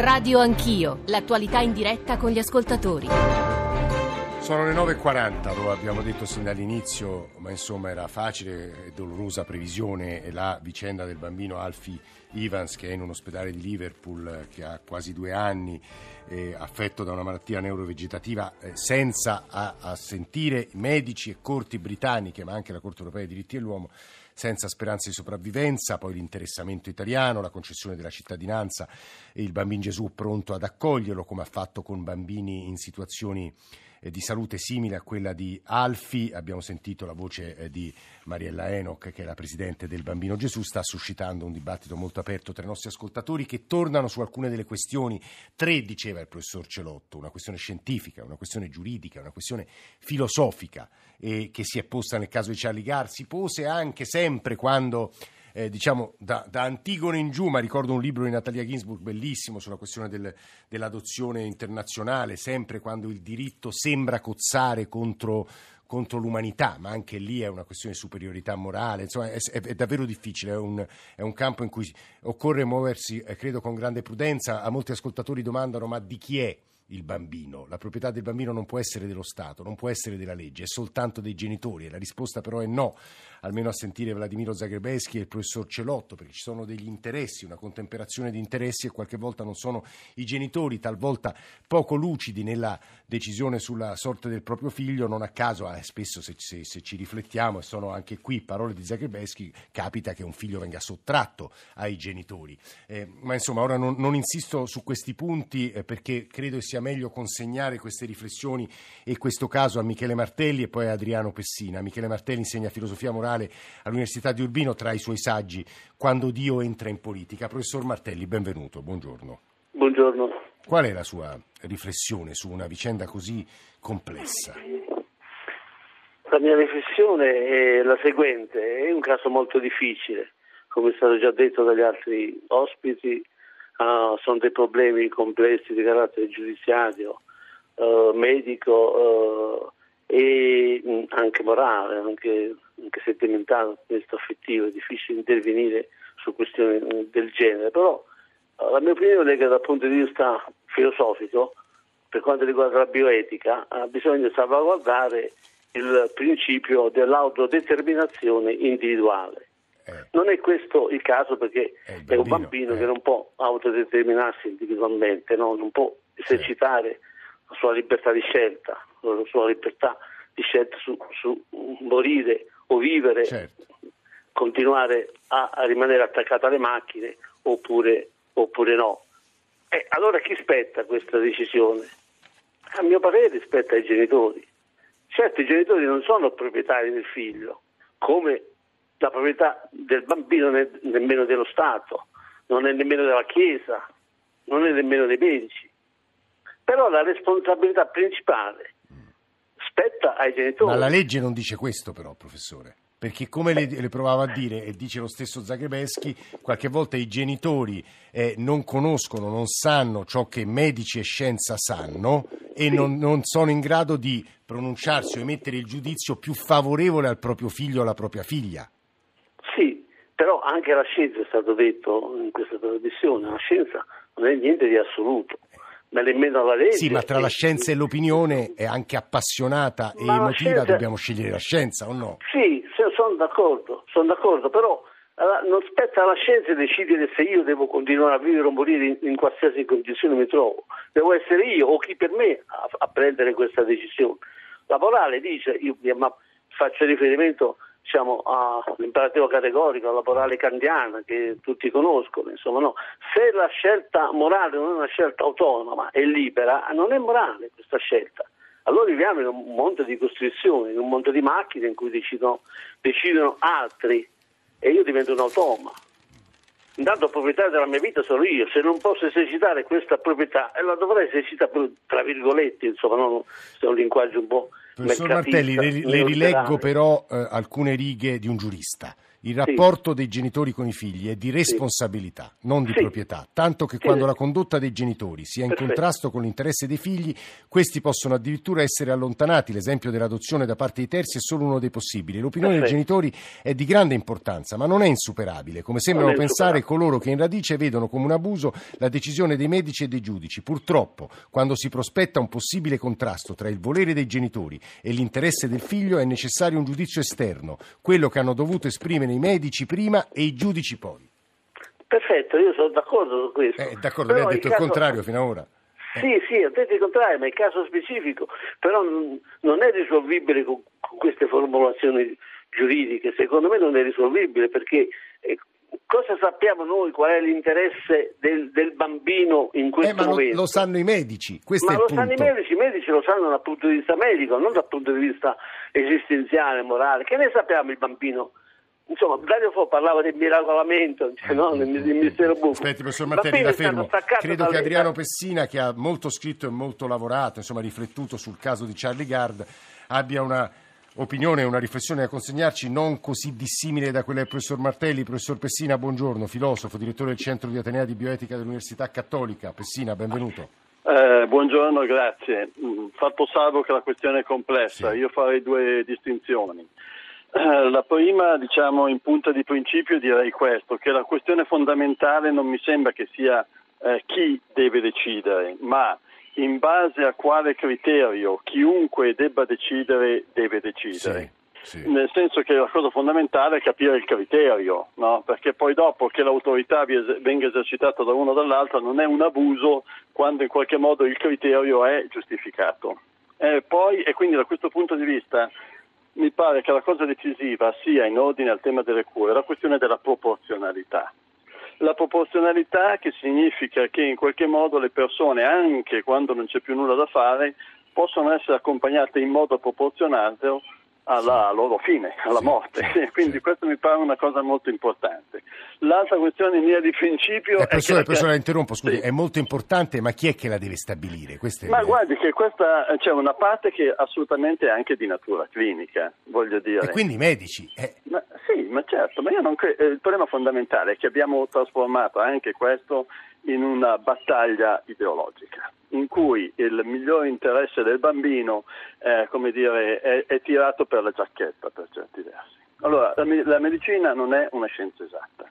Radio Anch'io, l'attualità in diretta con gli ascoltatori. Sono le 9.40, lo abbiamo detto sin dall'inizio, ma insomma era facile e dolorosa previsione la vicenda del bambino Alfie Evans che è in un ospedale di Liverpool che ha quasi due anni, eh, affetto da una malattia neurovegetativa, eh, senza a, a sentire medici e corti britanniche, ma anche la Corte europea dei diritti dell'uomo, senza speranze di sopravvivenza, poi l'interessamento italiano, la concessione della cittadinanza e il bambino Gesù pronto ad accoglierlo, come ha fatto con bambini in situazioni di salute simile a quella di Alfi. Abbiamo sentito la voce eh, di Mariella Enoch, che è la presidente del Bambino Gesù, sta suscitando un dibattito molto aperto tra i nostri ascoltatori che tornano su alcune delle questioni. Tre, diceva il professor Celotto, una questione scientifica, una questione giuridica, una questione filosofica eh, che si è posta nel caso di Charlie Gar, si pose anche sempre quando eh, diciamo da, da, Antigone in giù, ma ricordo un libro di Natalia Ginsburg bellissimo sulla questione del, dell'adozione internazionale, sempre quando il diritto sembra cozzare contro, contro l'umanità, ma anche lì è una questione di superiorità morale, insomma è, è, è davvero difficile, è un, è un, campo in cui occorre muoversi, eh, credo, con grande prudenza. A molti ascoltatori domandano ma di chi è? Il bambino. La proprietà del bambino non può essere dello Stato, non può essere della legge, è soltanto dei genitori. E la risposta però è no, almeno a sentire Vladimiro Zagrebeschi e il professor Celotto, perché ci sono degli interessi, una contemperazione di interessi e qualche volta non sono i genitori, talvolta poco lucidi nella decisione sulla sorte del proprio figlio, non a caso, eh, spesso se, se, se, ci riflettiamo, e sono anche qui parole di Zagrebeschi, capita che un figlio venga sottratto ai genitori. Eh, ma insomma, ora non, non, insisto su questi punti eh, perché credo sia meglio consegnare queste riflessioni e questo caso a Michele Martelli e poi a Adriano Pessina. Michele Martelli insegna filosofia morale all'Università di Urbino tra i suoi saggi Quando Dio entra in politica. Professor Martelli, benvenuto, buongiorno. Buongiorno. Qual è la sua riflessione su una vicenda così complessa? La mia riflessione è la seguente, è un caso molto difficile, come è stato già detto dagli altri ospiti, uh, sono dei problemi complessi di carattere giudiziario, uh, medico uh, e mh, anche morale, anche, anche sentimentale, questo affettivo, è difficile intervenire su questioni del genere, però la mia opinione è che dal punto di vista filosofico, per quanto riguarda la bioetica, bisogna salvaguardare il principio dell'autodeterminazione individuale. Eh. Non è questo il caso perché è, bambino, è un bambino eh. che non può autodeterminarsi individualmente, no? non può esercitare sì. la sua libertà di scelta, la sua libertà di scelta su, su morire o vivere, certo. continuare a, a, rimanere attaccato alle macchine oppure, oppure no. E allora chi spetta questa decisione? A mio parere spetta ai genitori. Certo i genitori non sono proprietari del figlio, come la proprietà del bambino ne- nemmeno dello Stato, non è nemmeno della Chiesa, non è nemmeno dei medici. Però la responsabilità principale spetta ai genitori. Ma la legge non dice questo però, professore. Perché come le, le, provava a dire, e dice lo stesso Zagrebeschi, qualche volta i genitori eh, non conoscono, non sanno ciò che medici e scienza sanno e non, non, sono in grado di pronunciarsi o emettere il giudizio più favorevole al proprio figlio o alla propria figlia. Sì, però anche la scienza è stato detto in questa trasmissione, la scienza non è niente di assoluto ma nemmeno la legge. Sì, ma tra la scienza e l'opinione è anche appassionata e emotiva, scienza... dobbiamo scegliere la scienza o no? Sì, sono d'accordo, sono d'accordo, però non spetta alla scienza decidere se io devo continuare a vivere o morire in, in qualsiasi condizione mi trovo. Devo essere io o chi per me a, a prendere questa decisione. La morale dice, io ma faccio riferimento diciamo, all'imperativo categorico, alla morale kantiana che tutti conoscono, insomma, no. se la scelta morale non è una scelta autonoma e libera, non è morale questa scelta. Allora viviamo in un mondo di costrizioni, in un mondo di macchine in cui decidono, decidono altri e io divento un automa. Intanto proprietario della mia vita sono io, se non posso esercitare questa proprietà, e la dovrei esercitare tra virgolette, insomma, no? se è un linguaggio un po' Professor Martelli, le, le rileggo però eh, alcune righe di un giurista il rapporto sì. dei genitori con i figli è di responsabilità, sì. non di sì. proprietà, tanto che quando la condotta dei genitori sia in Perfetto. contrasto con l'interesse dei figli, questi possono addirittura essere allontanati. L'esempio dell'adozione da parte di terzi è solo uno dei possibili. L'opinione Perfetto. dei genitori è di grande importanza, ma non è insuperabile, come sembrano pensare coloro che in radice vedono come un abuso la decisione dei medici e dei giudici. Purtroppo, quando si prospetta un possibile contrasto tra il volere dei genitori e l'interesse del figlio, è necessario un giudizio esterno, quello che hanno dovuto esprimere i medici prima e i giudici poi. Perfetto, io sono d'accordo su questo. Eh, d'accordo, lei ha detto il, caso... contrario fino ad ora. Sì, sì, ho detto il contrario, ma è il caso specifico, però non è risolvibile con, queste formulazioni giuridiche, secondo me non è risolvibile perché eh, cosa sappiamo noi qual è l'interesse del, del bambino in questo eh, ma momento? Lo, lo, sanno i medici, questo ma lo punto. sanno i medici, i medici lo sanno dal punto di vista medico, non dal punto di vista esistenziale, morale. Che ne sappiamo il bambino? Insomma, Dario Fo parlava del miracolamento, cioè, no? del, del mistero buffo. Aspetti, professor Martelli, la fermo. Credo che Adriano Pessina, che ha molto scritto e molto lavorato, insomma, riflettuto sul caso di Charlie Gard, abbia una opinione e una riflessione da consegnarci non così dissimile da quella del professor Martelli. Professor Pessina, buongiorno, filosofo, direttore del Centro di Atenea di Bioetica dell'Università Cattolica. Pessina, benvenuto. Eh, buongiorno, grazie. Mm, fatto salvo che la questione è complessa, sì. io farei due distinzioni. Eh, la prima, diciamo, in punta di principio direi questo, che la questione fondamentale non mi sembra che sia eh, chi deve decidere, ma in base a quale criterio chiunque debba decidere deve decidere. Sì, sì. Nel senso che la cosa fondamentale è capire il criterio, no? perché poi dopo che l'autorità venga esercitata da uno o dall'altro non è un abuso quando in qualche modo il criterio è giustificato. Eh, poi, e quindi da questo punto di vista mi pare che la cosa decisiva sia in ordine al tema delle cure la questione della proporzionalità. La proporzionalità che significa che in qualche modo le persone, anche quando non c'è più nulla da fare, possono essere accompagnate in modo proporzionato alla loro fine, alla morte. Quindi questo mi pare una cosa molto importante. L'altra questione mia di principio eh, professore, è che... La interrompo, scusi, sì. è molto importante, ma chi è che la deve stabilire? Queste... Ma guardi che questa c'è una parte che assolutamente è anche di natura clinica, voglio dire. E quindi i medici? Eh. Ma, certo, ma non credo... Il problema fondamentale è che abbiamo trasformato anche questo in una battaglia ideologica in cui il migliore interesse del bambino eh, dire, è, è, tirato per la giacchetta per certi versi. Allora, la, la medicina non è una scienza esatta.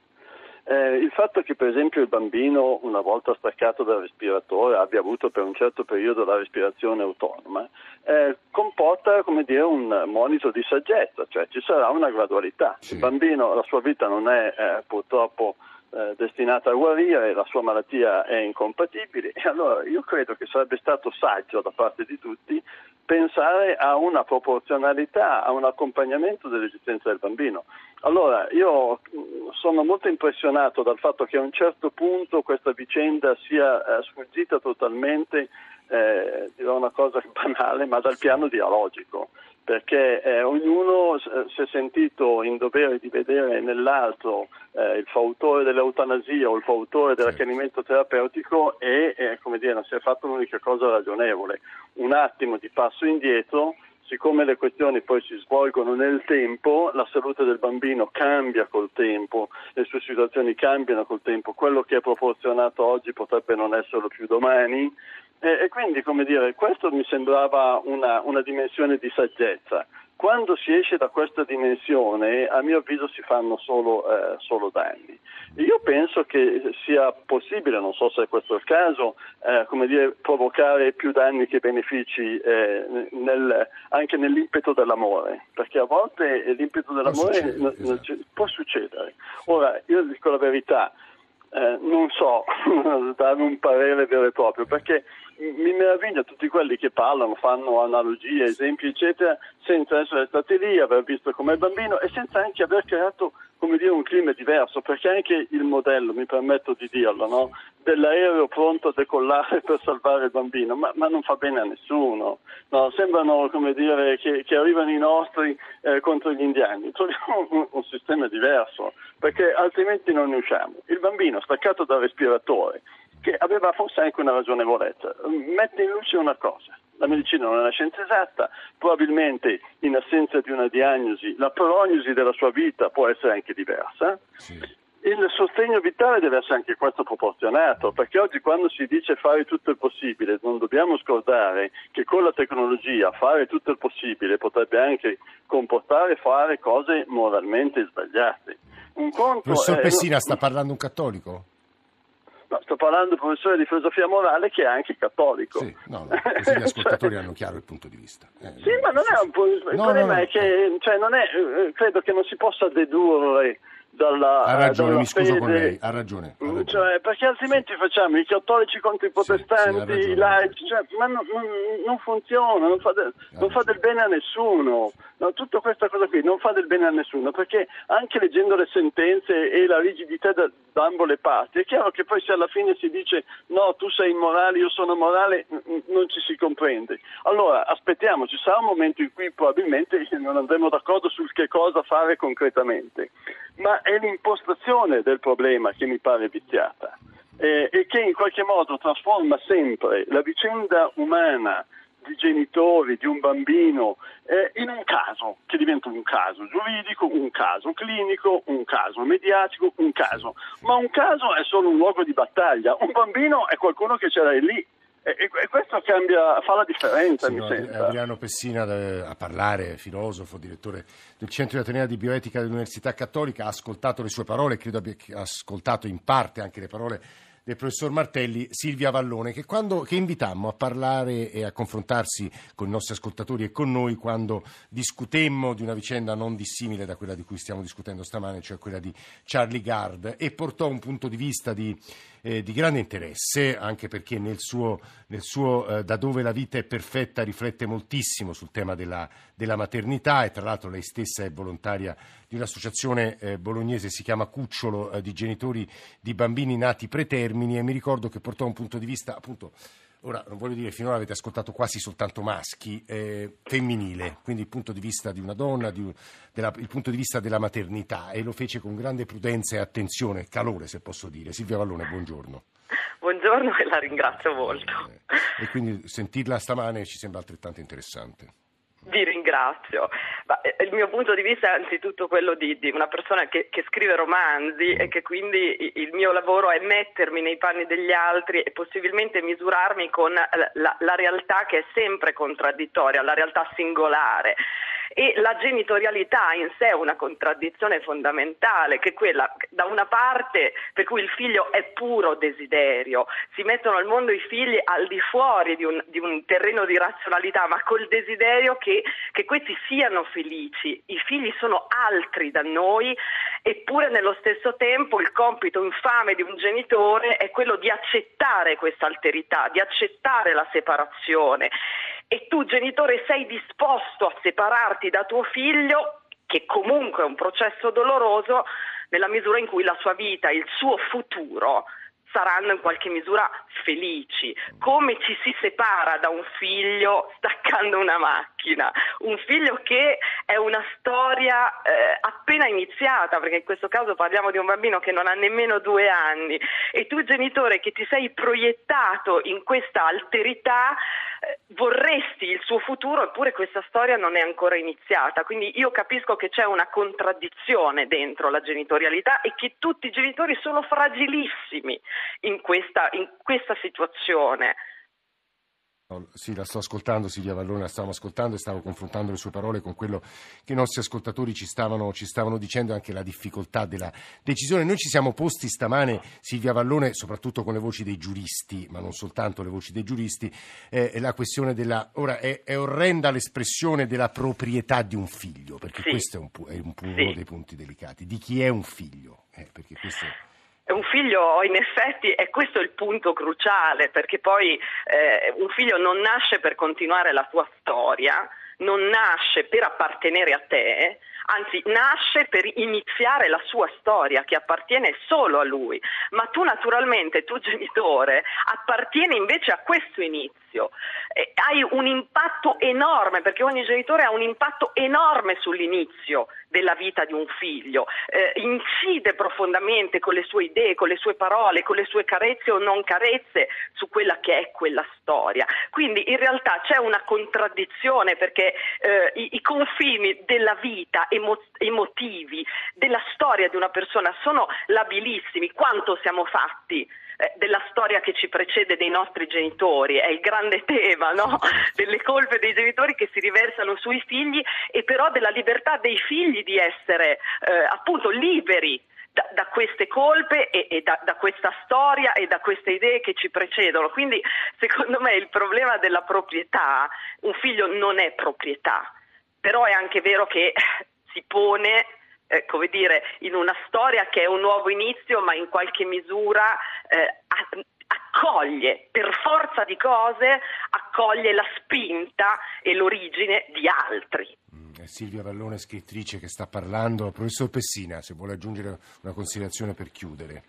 Eh, il fatto che per esempio il bambino una volta staccato dal respiratore abbia avuto per un certo periodo la respirazione autonoma eh, comporta dire, un monito di saggezza, cioè ci sarà una gradualità. Sì. Il bambino, la sua vita non è eh, purtroppo eh, destinata a guarire, la sua malattia è incompatibile e allora io credo che sarebbe stato saggio da parte di tutti pensare a una proporzionalità, a un accompagnamento dell'esistenza del bambino. Allora, io mm, sono molto impressionato dal fatto che a un certo punto questa vicenda sia eh, sfuggita totalmente, eh, dirò una cosa banale, ma dal piano dialogico perché eh, ognuno si è sentito in dovere di vedere nell'altro eh, il fautore dell'eutanasia o il fautore dell'accanimento terapeutico e eh, come dire, non si è fatto l'unica cosa ragionevole. Un attimo di passo indietro, siccome le questioni poi si svolgono nel tempo, la salute del bambino cambia col tempo, le sue situazioni cambiano col tempo, quello che è proporzionato oggi potrebbe non esserlo più domani e, e quindi, come dire, questo mi sembrava una, una dimensione di saggezza. Quando si esce da questa dimensione, a mio avviso, si fanno solo, eh, solo danni. Io penso che sia possibile, non so se questo è il caso, eh, dire, provocare più danni che benefici eh, nel, anche nell'impeto dell'amore, perché a volte l'impeto dell'amore può succedere. Non, non, può succedere. Ora, io dico la verità, eh, non so dare un parere vero e proprio, perché mi meraviglia tutti quelli che parlano, fanno analogie, esempi, eccetera, senza essere stati lì, aver visto come bambino e senza anche aver creato come dire, un clima diverso, perché anche il modello, mi permetto di dirlo, no? dell'aereo pronto a decollare per salvare il bambino, ma, ma non fa bene a nessuno. No? Sembrano come dire, che, che arrivano i nostri eh, contro gli indiani. Troviamo un, un sistema diverso, perché altrimenti non ne usciamo. Il bambino staccato dal respiratore, che aveva forse anche una ragionevolezza. Mette in luce una cosa. La medicina non è una scienza esatta, probabilmente in assenza di una diagnosi la prognosi della sua vita può essere anche diversa. Sì il sostegno vitale deve essere anche questo proporzionato, perché oggi quando si dice fare tutto il possibile, non dobbiamo scordare che con la tecnologia fare tutto il possibile potrebbe anche comportare fare cose moralmente sbagliate. Un conto Professor Pessina, è... sta parlando un cattolico? No, sto parlando del professore di filosofia morale che è anche cattolico. Sì, no, così gli ascoltatori hanno chiaro il punto di vista. Eh, sì, ma non è un po'. Il no, problema no, è che cioè, è, eh, credo che non si possa dedurre dalla, ha ragione, dalla mi scuso fede. con lei, ha ragione. Ha ragione. Cioè, perché altrimenti sì. facciamo i cattolici contro i protestanti, sì, sì, i laici, cioè, ma non, non, funziona, non fa, del, non fa, del, bene a nessuno. No, tutta questa cosa qui non fa del bene a nessuno, perché anche leggendo le sentenze e la rigidità da, da ambo le parti, è chiaro che poi se alla fine si dice no, tu sei immorale, io sono morale, non ci si comprende. Allora aspettiamo, ci sarà un momento in cui probabilmente non andremo d'accordo sul che cosa fare concretamente ma è l'impostazione del problema che mi pare viziata eh, e che in qualche modo trasforma sempre la vicenda umana di genitori, di un bambino, eh, in un caso, che diventa un caso giuridico, un caso clinico, un caso mediatico, un caso. Ma un caso è solo un luogo di battaglia, un bambino è qualcuno che ce l'hai lì e, e, questo cambia, fa la differenza, sì, mi no, sembra. Adriano Pessina a parlare, filosofo, direttore del Centro di Atenea di Bioetica dell'Università Cattolica, ha ascoltato le sue parole, credo abbia ascoltato in parte anche le parole del professor Martelli, Silvia Vallone, che, quando, che invitammo a parlare e a confrontarsi con i nostri ascoltatori e con noi quando discutemmo di una vicenda non dissimile da quella di cui stiamo discutendo stamane, cioè quella di Charlie Gard, e portò un punto di vista di, eh, di grande interesse, anche perché nel suo, nel suo eh, Da dove la vita è perfetta riflette moltissimo sul tema della, della maternità e tra l'altro lei stessa è volontaria di un'associazione eh, bolognese, si chiama Cucciolo, eh, di genitori di bambini nati pretermini e mi ricordo che portò un punto di vista appunto ora non voglio dire finora avete ascoltato quasi soltanto maschi, eh, femminile, quindi il punto di vista di una donna, di, della, il punto di vista della maternità e lo fece con grande prudenza e attenzione, calore se posso dire. Silvia Vallone, buongiorno. Buongiorno e la ringrazio molto. Eh, e quindi sentirla stamane ci sembra altrettanto interessante. Vi ringrazio. Ma, eh, il mio punto di vista è anzitutto quello di, di una persona che, che, scrive romanzi e che quindi il mio lavoro è mettermi nei panni degli altri e possibilmente misurarmi con la, la, la realtà che è sempre contraddittoria, la realtà singolare e la genitorialità in sé è una contraddizione fondamentale, che è quella da una parte per cui il figlio è puro desiderio, si mettono al mondo i figli al di fuori di un, di un terreno di razionalità, ma col desiderio che, che questi siano felici. I figli sono altri da noi, eppure nello stesso tempo il compito infame di un genitore è quello di accettare questa alterità, di accettare la separazione e tu genitore sei disposto a separarti da tuo figlio, che comunque è un processo doloroso, nella misura in cui la sua vita, il suo futuro saranno in qualche misura felici. Come ci si separa da un figlio staccando una macchina? Un figlio che è una storia eh, appena iniziata, perché in questo caso parliamo di un bambino che non ha nemmeno due anni, e tu genitore che ti sei proiettato in questa alterità eh, vorresti il suo futuro, eppure questa storia non è ancora iniziata. Quindi io capisco che c'è una contraddizione dentro la genitorialità e che tutti i genitori sono fragilissimi in questa, in questa situazione. Sì, la sto ascoltando, Silvia Vallone, la stavamo ascoltando e stavo confrontando le sue parole con quello che i nostri ascoltatori ci stavano, ci stavano dicendo, anche la difficoltà della decisione. Noi ci siamo posti stamane, Silvia Vallone, soprattutto con le voci dei giuristi, ma non soltanto le voci dei giuristi, eh, la questione della... Ora, è, è, orrenda l'espressione della proprietà di un figlio, perché sì. questo è, un, è un, uno dei punti delicati. Di chi è un figlio? Eh, perché questo un figlio in effetti è questo il punto cruciale perché poi eh, un figlio non nasce per continuare la tua storia, non nasce per appartenere a te, anzi nasce per iniziare la sua storia che appartiene solo a lui, ma tu naturalmente, tu genitore, appartieni invece a questo inizio. Eh, hai un impatto enorme, perché ogni genitore ha un impatto enorme sull'inizio della vita di un figlio, eh, incide profondamente con le sue idee, con le sue parole, con le sue carezze o non carezze su quella che è quella storia. Quindi in realtà c'è una contraddizione perché eh, i, i, confini della vita, emo- emotivi, della storia di una persona sono labilissimi. Quanto siamo fatti? Eh, della storia che ci precede dei nostri genitori, è il grande tema no? delle colpe dei genitori che si riversano sui figli e però della libertà dei figli di essere eh, appunto liberi da, da, queste colpe e, e da, da, questa storia e da queste idee che ci precedono. Quindi secondo me il problema della proprietà, un figlio non è proprietà, però è anche vero che si pone eh, come dire, in una storia che è un nuovo inizio, ma in qualche misura eh, accoglie, per forza di cose, accoglie la spinta e l'origine di altri. Mm, Silvia Vallone, scrittrice che sta parlando. Professor Pessina, se vuole aggiungere una considerazione per chiudere.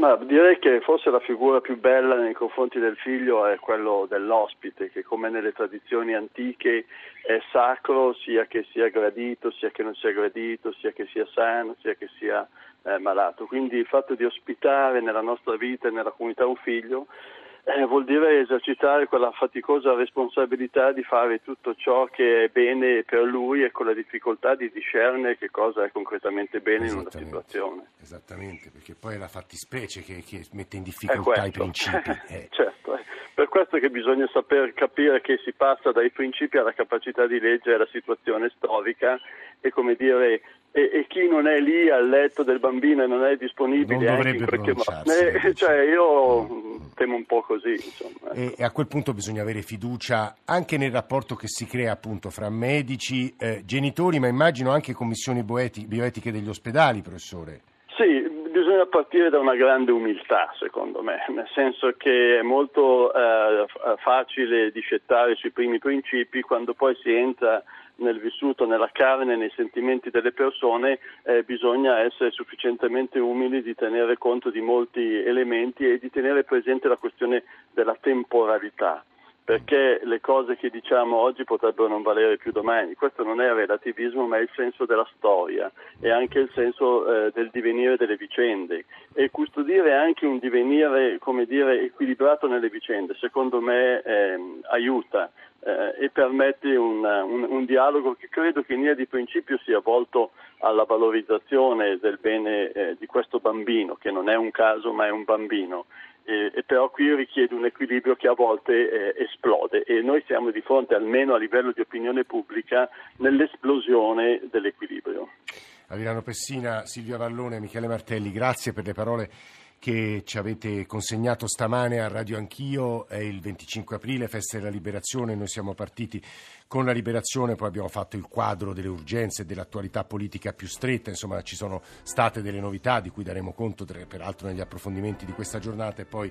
Ma direi che forse la figura più bella nei confronti del figlio è quello dell'ospite, che come nelle tradizioni antiche è sacro sia che sia gradito, sia che non sia gradito, sia che sia sano, sia che sia eh, malato. Quindi il fatto di ospitare nella nostra vita e nella comunità un figlio eh, vuol dire esercitare quella faticosa responsabilità di fare tutto ciò che è bene per lui e con la difficoltà di discernere che cosa è concretamente bene in una situazione. Esattamente, perché poi è la fattispecie che, che mette in difficoltà i principi. Eh. certo, è per questo che bisogna saper capire che si passa dai principi alla capacità di leggere la situazione storica e come dire e, e, chi non è lì al letto del bambino e non è disponibile non qualche modo. Eh, cioè io temo un po' così. Insomma. E, e, a quel punto bisogna avere fiducia anche nel rapporto che si crea appunto fra medici, eh, genitori, ma immagino anche commissioni bioetiche degli ospedali, professore. Sì, bisogna partire da una grande umiltà, secondo me, nel senso che è molto eh, facile discettare sui primi principi quando poi si entra nel vissuto, nella carne, nei sentimenti delle persone, eh, bisogna essere sufficientemente umili di tenere conto di molti elementi e di tenere presente la questione della temporalità perché le cose che diciamo oggi potrebbero non valere più domani. Questo non è relativismo, ma è il senso della storia e anche il senso eh, del divenire delle vicende. E custodire anche un divenire, dire, equilibrato nelle vicende, secondo me eh, aiuta eh, e permette un, un, un, dialogo che credo che in linea di principio sia volto alla valorizzazione del bene eh, di questo bambino, che non è un caso ma è un bambino. E, e però qui richiede un equilibrio che a volte eh, esplode e noi siamo di fronte, almeno a livello di opinione pubblica, nell'esplosione dell'equilibrio. Avirano Pessina, Silvia Vallone, Michele Martelli, grazie per le parole che ci avete consegnato stamane a Radio Anch'io, è il 25 aprile, festa della liberazione, noi siamo partiti con la liberazione, poi abbiamo fatto il quadro delle urgenze e dell'attualità politica più stretta, insomma ci sono state delle novità di cui daremo conto peraltro negli approfondimenti di questa giornata e poi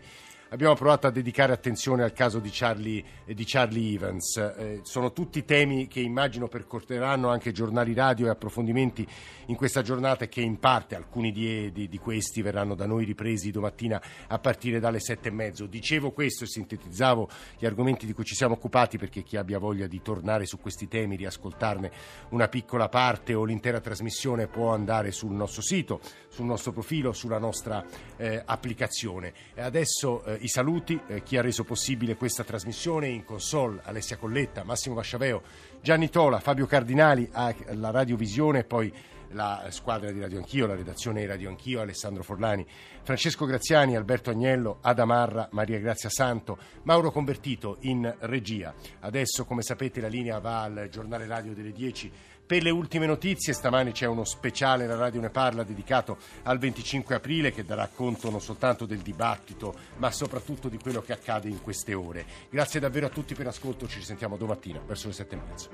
abbiamo provato a dedicare attenzione al caso di Charlie, eh, di Charlie Evans. Eh, sono tutti temi che immagino percorreranno anche giornali radio e approfondimenti in questa giornata che in parte alcuni di, di, di questi verranno da noi ripresi domattina a partire dalle sette e mezzo. Dicevo questo e sintetizzavo gli argomenti di cui ci siamo occupati perché chi abbia voglia di tornare su questi temi, riascoltarne una piccola parte o l'intera trasmissione può andare sul nostro sito, sul nostro profilo, sulla nostra eh, applicazione. E adesso eh, i saluti, eh, chi ha reso possibile questa trasmissione in console, Alessia Colletta, Massimo Vasciaveo, Gianni Tola, Fabio Cardinali alla Radiovisione poi la squadra di Radio Anch'io, la redazione di Radio Anch'io, Alessandro Forlani, Francesco Graziani, Alberto Agnello, Adamarra, Maria Grazia Santo, Mauro Convertito in regia. Adesso, come sapete, la linea va al giornale radio delle 10 per le ultime notizie, stamani c'è uno speciale, la radio ne parla, dedicato al 25 aprile che darà conto non soltanto del dibattito, ma soprattutto di quello che accade in queste ore. Grazie davvero a tutti per l'ascolto, ci risentiamo domattina verso le sette e mezzo.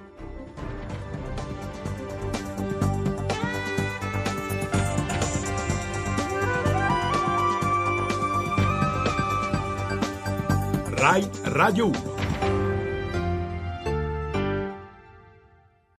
RAI Radio 1